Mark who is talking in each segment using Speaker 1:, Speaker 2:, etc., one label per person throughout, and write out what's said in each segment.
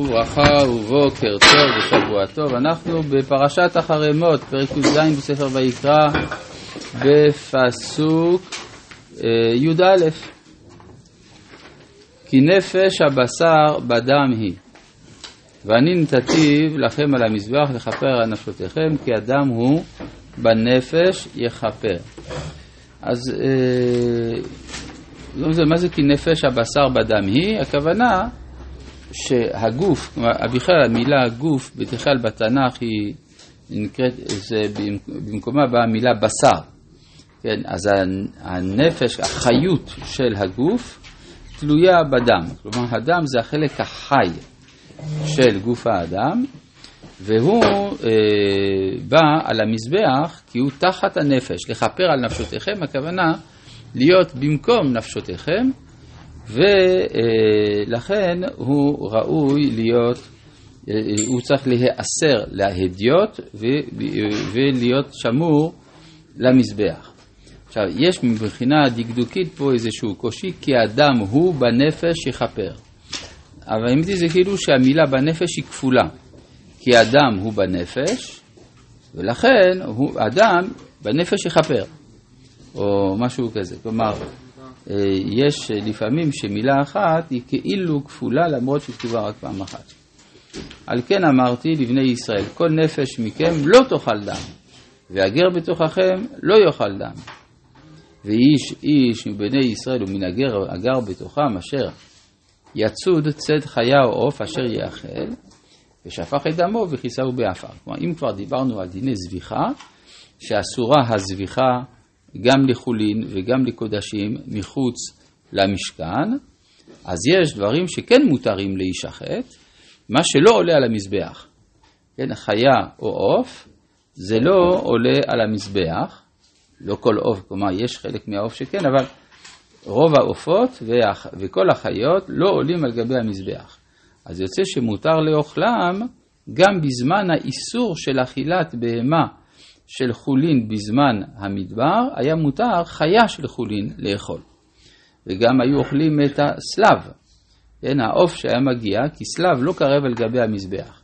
Speaker 1: וברכה ובוקר טוב ושבוע טוב, אנחנו בפרשת אחרי מות, פרק י"ז בספר ויקרא, בפסוק אה, י"א כי נפש הבשר בדם היא, ואני נתתיו לכם על המזבח לכפר על נפשותיכם, כי הדם הוא בנפש יכפר. אז אה, מה זה כי נפש הבשר בדם היא? הכוונה שהגוף, בכלל המילה גוף בכלל בתנ"ך היא נקראת, זה במקומה באה המילה בשר, כן, אז הנפש, החיות של הגוף תלויה בדם, כלומר הדם זה החלק החי של גוף האדם והוא אה, בא על המזבח כי הוא תחת הנפש, לכפר על נפשותיכם, הכוונה להיות במקום נפשותיכם ולכן הוא ראוי להיות, הוא צריך להיאסר להדיוט ולהיות שמור למזבח. עכשיו, יש מבחינה דקדוקית פה איזשהו קושי, כי האדם הוא בנפש יכפר. אבל האמת זה כאילו שהמילה בנפש היא כפולה. כי האדם הוא בנפש, ולכן הוא, אדם בנפש יכפר. או משהו כזה. כלומר, יש לפעמים שמילה אחת היא כאילו כפולה למרות שהיא כתובה רק פעם אחת. על כן אמרתי לבני ישראל, כל נפש מכם לא תאכל דם, והגר בתוככם לא יאכל דם. ואיש איש מבני ישראל ומן הגר הגר בתוכם אשר יצוד צד חיה או עוף אשר יאכל, ושפך את דמו וכיסהו באפר. כלומר, אם כבר דיברנו על דיני זביחה, שאסורה הזביחה גם לחולין וגם לקודשים מחוץ למשכן, אז יש דברים שכן מותרים להישחט, מה שלא עולה על המזבח. כן, חיה או עוף, זה לא עולה על המזבח, לא כל עוף, כלומר יש חלק מהעוף שכן, אבל רוב העופות וכל החיות לא עולים על גבי המזבח. אז יוצא שמותר לאוכלם גם בזמן האיסור של אכילת בהמה של חולין בזמן המדבר, היה מותר חיה של חולין לאכול. וגם היו אוכלים את הסלב, כן, העוף שהיה מגיע, כי סלב לא קרב על גבי המזבח.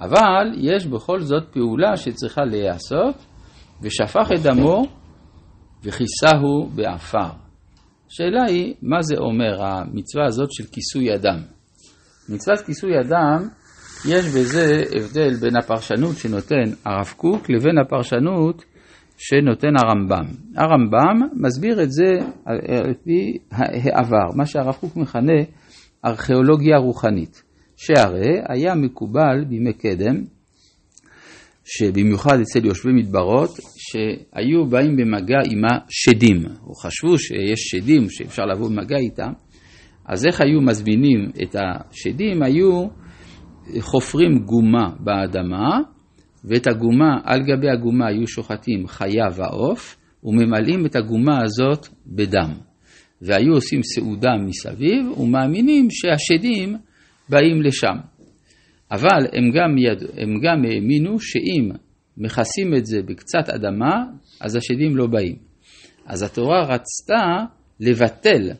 Speaker 1: אבל יש בכל זאת פעולה שצריכה להיעשות, ושפך את דמו וכיסהו בעפר. השאלה היא, מה זה אומר המצווה הזאת של כיסוי אדם? מצוות כיסוי אדם יש בזה הבדל בין הפרשנות שנותן הרב קוק לבין הפרשנות שנותן הרמב"ם. הרמב"ם מסביר את זה על פי העבר, מה שהרב קוק מכנה ארכיאולוגיה רוחנית, שהרי היה מקובל בימי קדם, שבמיוחד אצל יושבי מדברות, שהיו באים במגע עם השדים, או חשבו שיש שדים שאפשר לבוא במגע איתם, אז איך היו מזמינים את השדים? היו חופרים גומה באדמה, ואת הגומה, על גבי הגומה היו שוחטים חיה ועוף, וממלאים את הגומה הזאת בדם. והיו עושים סעודה מסביב, ומאמינים שהשדים באים לשם. אבל הם גם, יד... הם גם האמינו שאם מכסים את זה בקצת אדמה, אז השדים לא באים. אז התורה רצתה לבטל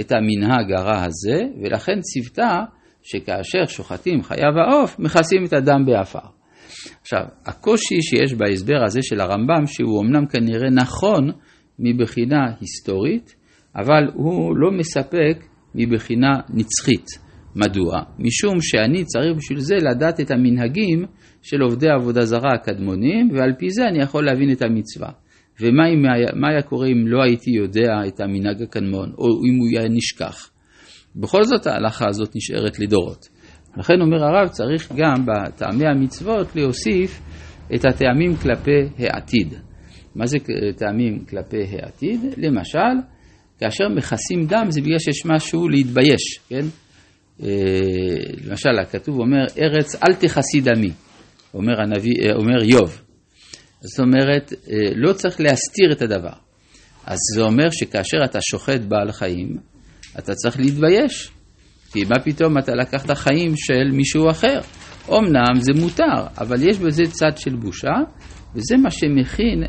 Speaker 1: את המנהג הרע הזה, ולכן ציוותה שכאשר שוחטים חיה ועוף, מכסים את הדם באפר. עכשיו, הקושי שיש בהסבר הזה של הרמב"ם, שהוא אמנם כנראה נכון מבחינה היסטורית, אבל הוא לא מספק מבחינה נצחית. מדוע? משום שאני צריך בשביל זה לדעת את המנהגים של עובדי עבודה זרה הקדמונים, ועל פי זה אני יכול להבין את המצווה. ומה מה היה קורה אם לא הייתי יודע את המנהג הקדמון, או אם הוא היה נשכח? בכל זאת ההלכה הזאת נשארת לדורות. לכן אומר הרב, צריך גם בטעמי המצוות להוסיף את הטעמים כלפי העתיד. מה זה טעמים כלפי העתיד? למשל, כאשר מכסים דם זה בגלל שיש משהו להתבייש, כן? אה, למשל, הכתוב אומר, ארץ אל תכסי דמי, אומר, הנביא, אה, אומר איוב. זאת אומרת, אה, לא צריך להסתיר את הדבר. אז זה אומר שכאשר אתה שוחט בעל חיים, אתה צריך להתבייש. כי מה פתאום אתה לקחת חיים של מישהו אחר. אמנם זה מותר, אבל יש בזה צד של בושה, וזה מה שמכין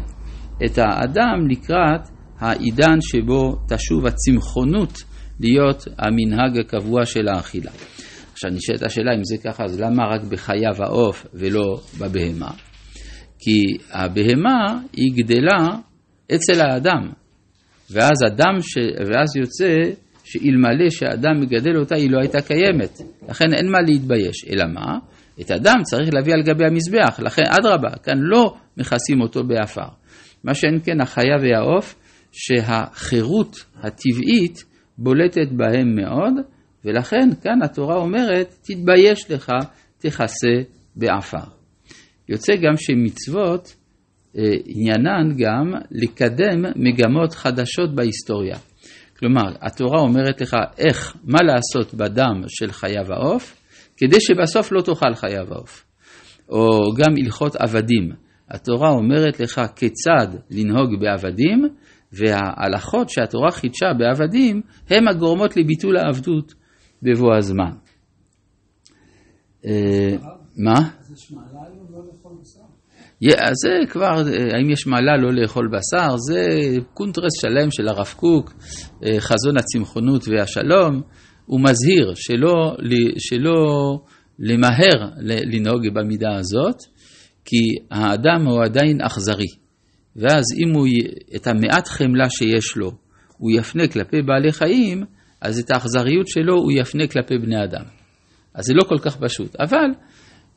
Speaker 1: את האדם לקראת העידן שבו תשוב הצמחונות להיות המנהג הקבוע של האכילה. עכשיו נשאלת השאלה אם זה ככה, אז למה רק בחיה ועוף ולא בבהמה? כי הבהמה היא גדלה אצל האדם, ואז אדם, ש... ואז יוצא שאלמלא שהאדם מגדל אותה היא לא הייתה קיימת, לכן אין מה להתבייש, אלא מה? את הדם צריך להביא על גבי המזבח, לכן אדרבה, כאן לא מכסים אותו באפר. מה שאין כן החיה והעוף, שהחירות הטבעית בולטת בהם מאוד, ולכן כאן התורה אומרת, תתבייש לך, תכסה באפר. יוצא גם שמצוות אה, עניינן גם לקדם מגמות חדשות בהיסטוריה. כלומר, התורה אומרת לך איך, מה לעשות בדם של חיה ועוף, כדי שבסוף לא תאכל חיה ועוף. או גם הלכות עבדים. התורה אומרת לך כיצד לנהוג בעבדים, וההלכות שהתורה חידשה בעבדים, הם הגורמות לביטול העבדות בבוא הזמן. אה, מה? אז זה כבר, האם יש מעלה לא לאכול בשר, זה קונטרס שלם של הרב קוק, אה, חזון הצמחונות והשלום, הוא מזהיר שלא, שלא למהר לנהוג במידה הזאת, כי האדם הוא עדיין אכזרי, ואז אם הוא, את המעט חמלה שיש לו, הוא יפנה כלפי בעלי חיים, אז את האכזריות שלו הוא יפנה כלפי בני אדם. אז זה לא כל כך פשוט, אבל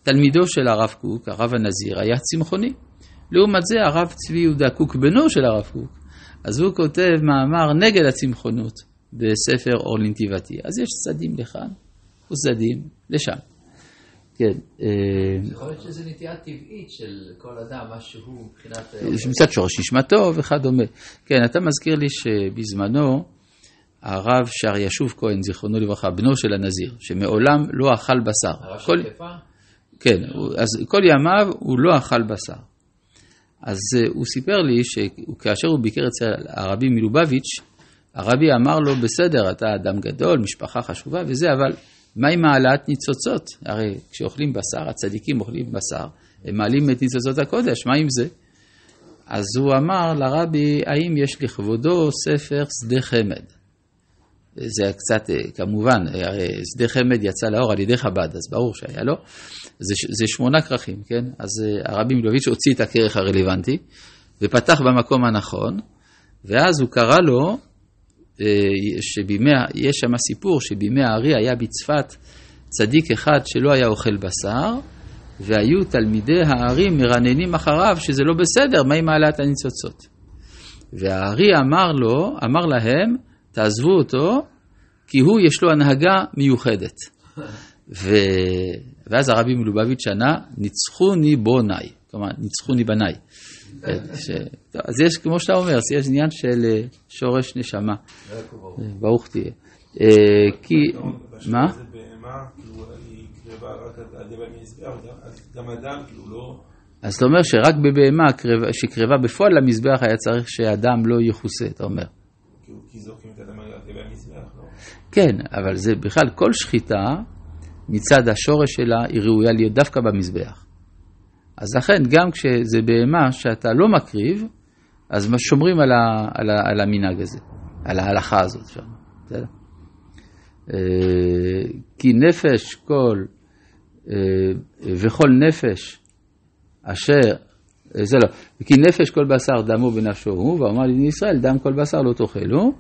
Speaker 1: תלמידו של הרב קוק, הרב הנזיר, היה צמחוני. לעומת זה הרב צבי יהודה קוק, בנו של הרב קוק, אז הוא כותב מאמר נגד הצמחונות בספר אור לנתיבתי. אז יש צדדים לכאן וצדדים לשם. כן.
Speaker 2: אה, יכול להיות שזו נטייה טבעית של כל אדם, מה שהוא מבחינת...
Speaker 1: אה, מצד שורש נשמתו וכדומה. כן, אתה מזכיר לי שבזמנו הרב שר ישוב כהן, זיכרונו לברכה, בנו של הנזיר, שמעולם לא אכל בשר.
Speaker 2: הרב כל... שקפה?
Speaker 1: כן, אז כל ימיו הוא לא אכל בשר. אז אה, הוא סיפר לי שכאשר הוא ביקר אצל הרבי מלובביץ', הרבי אמר לו, בסדר, אתה אדם גדול, משפחה חשובה וזה, אבל מה עם העלאת ניצוצות? הרי כשאוכלים בשר, הצדיקים אוכלים בשר, הם מעלים את ניצוצות הקודש, מה עם זה? אז הוא אמר לרבי, האם יש לכבודו ספר שדה חמד? זה קצת, אה, כמובן, הרי שדה חמד יצא לאור על ידי חב"ד, אז ברור שהיה לו. זה, זה שמונה כרכים, כן? אז אה, הרבי מלוביץ' הוציא את הכרך הרלוונטי, ופתח במקום הנכון, ואז הוא קרא לו, אה, שבימי, יש שם סיפור שבימי הארי היה בצפת צדיק אחד שלא היה אוכל בשר, והיו תלמידי הארי מרננים אחריו שזה לא בסדר, מה עם מעלת הניצוצות? והארי אמר לו, אמר להם, תעזבו אותו, כי הוא יש לו הנהגה מיוחדת. ו... ואז הרבי מלובביץ' ענה, ניצחוני בוניי, כלומר, ניצחוני בניי. ש... אז יש, כמו שאתה אומר, יש עניין של אה, שורש נשמה. ברוך תהיה. אה, כי, מה? אז אתה אומר שרק בבהמה שקרבה בפועל למזבח היה צריך שאדם לא יכוסה, אתה אומר. לא? כן, אבל זה בכלל, כל שחיטה מצד השורש שלה היא ראויה להיות דווקא במזבח. אז לכן, גם כשזה בהמה שאתה לא מקריב, אז שומרים על, ה, על, ה, על המנהג הזה, על ההלכה הזאת שם. בסדר? אה, כי נפש כל אה, וכל נפש אשר, זה לא, כי נפש כל בשר דמו בנפשו הוא, ואמר לי ישראל דם כל בשר לא תאכלו,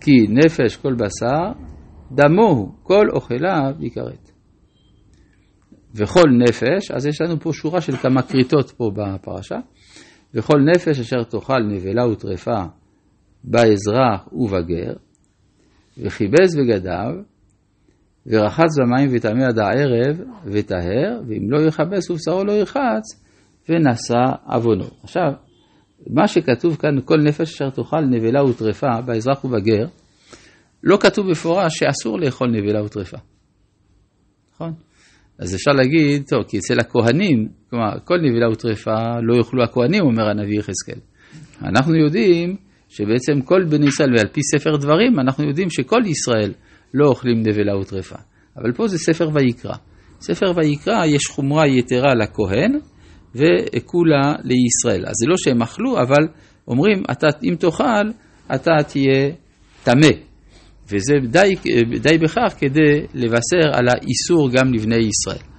Speaker 1: כי נפש כל בשר דמו כל אוכליו יכרת. וכל נפש, אז יש לנו פה שורה של כמה כריתות פה בפרשה, וכל נפש אשר תאכל נבלה וטרפה באזרח ובגר, וכיבס בגדיו, ורחץ במים וטמא עד הערב וטהר, ואם לא יכבס ובשרו לא ירחץ, ונשא עוונו. עכשיו, מה שכתוב כאן, כל נפש אשר תאכל נבלה וטרפה באזרח ובגר, לא כתוב בפורש שאסור לאכול נבלה וטרפה. נכון? אז אפשר להגיד, טוב, כי אצל הכהנים, כלומר, כל נבלה וטרפה לא יאכלו הכהנים, אומר הנביא יחזקאל. אנחנו יודעים שבעצם כל בני ישראל, ועל פי ספר דברים, אנחנו יודעים שכל ישראל לא אוכלים נבלה וטרפה. אבל פה זה ספר ויקרא. ספר ויקרא יש חומרה יתרה לכהן וכולה לישראל. אז זה לא שהם אכלו, אבל אומרים, אתה, אם תאכל, אתה תהיה טמא. וזה די, די בכך כדי לבשר על האיסור גם לבני ישראל.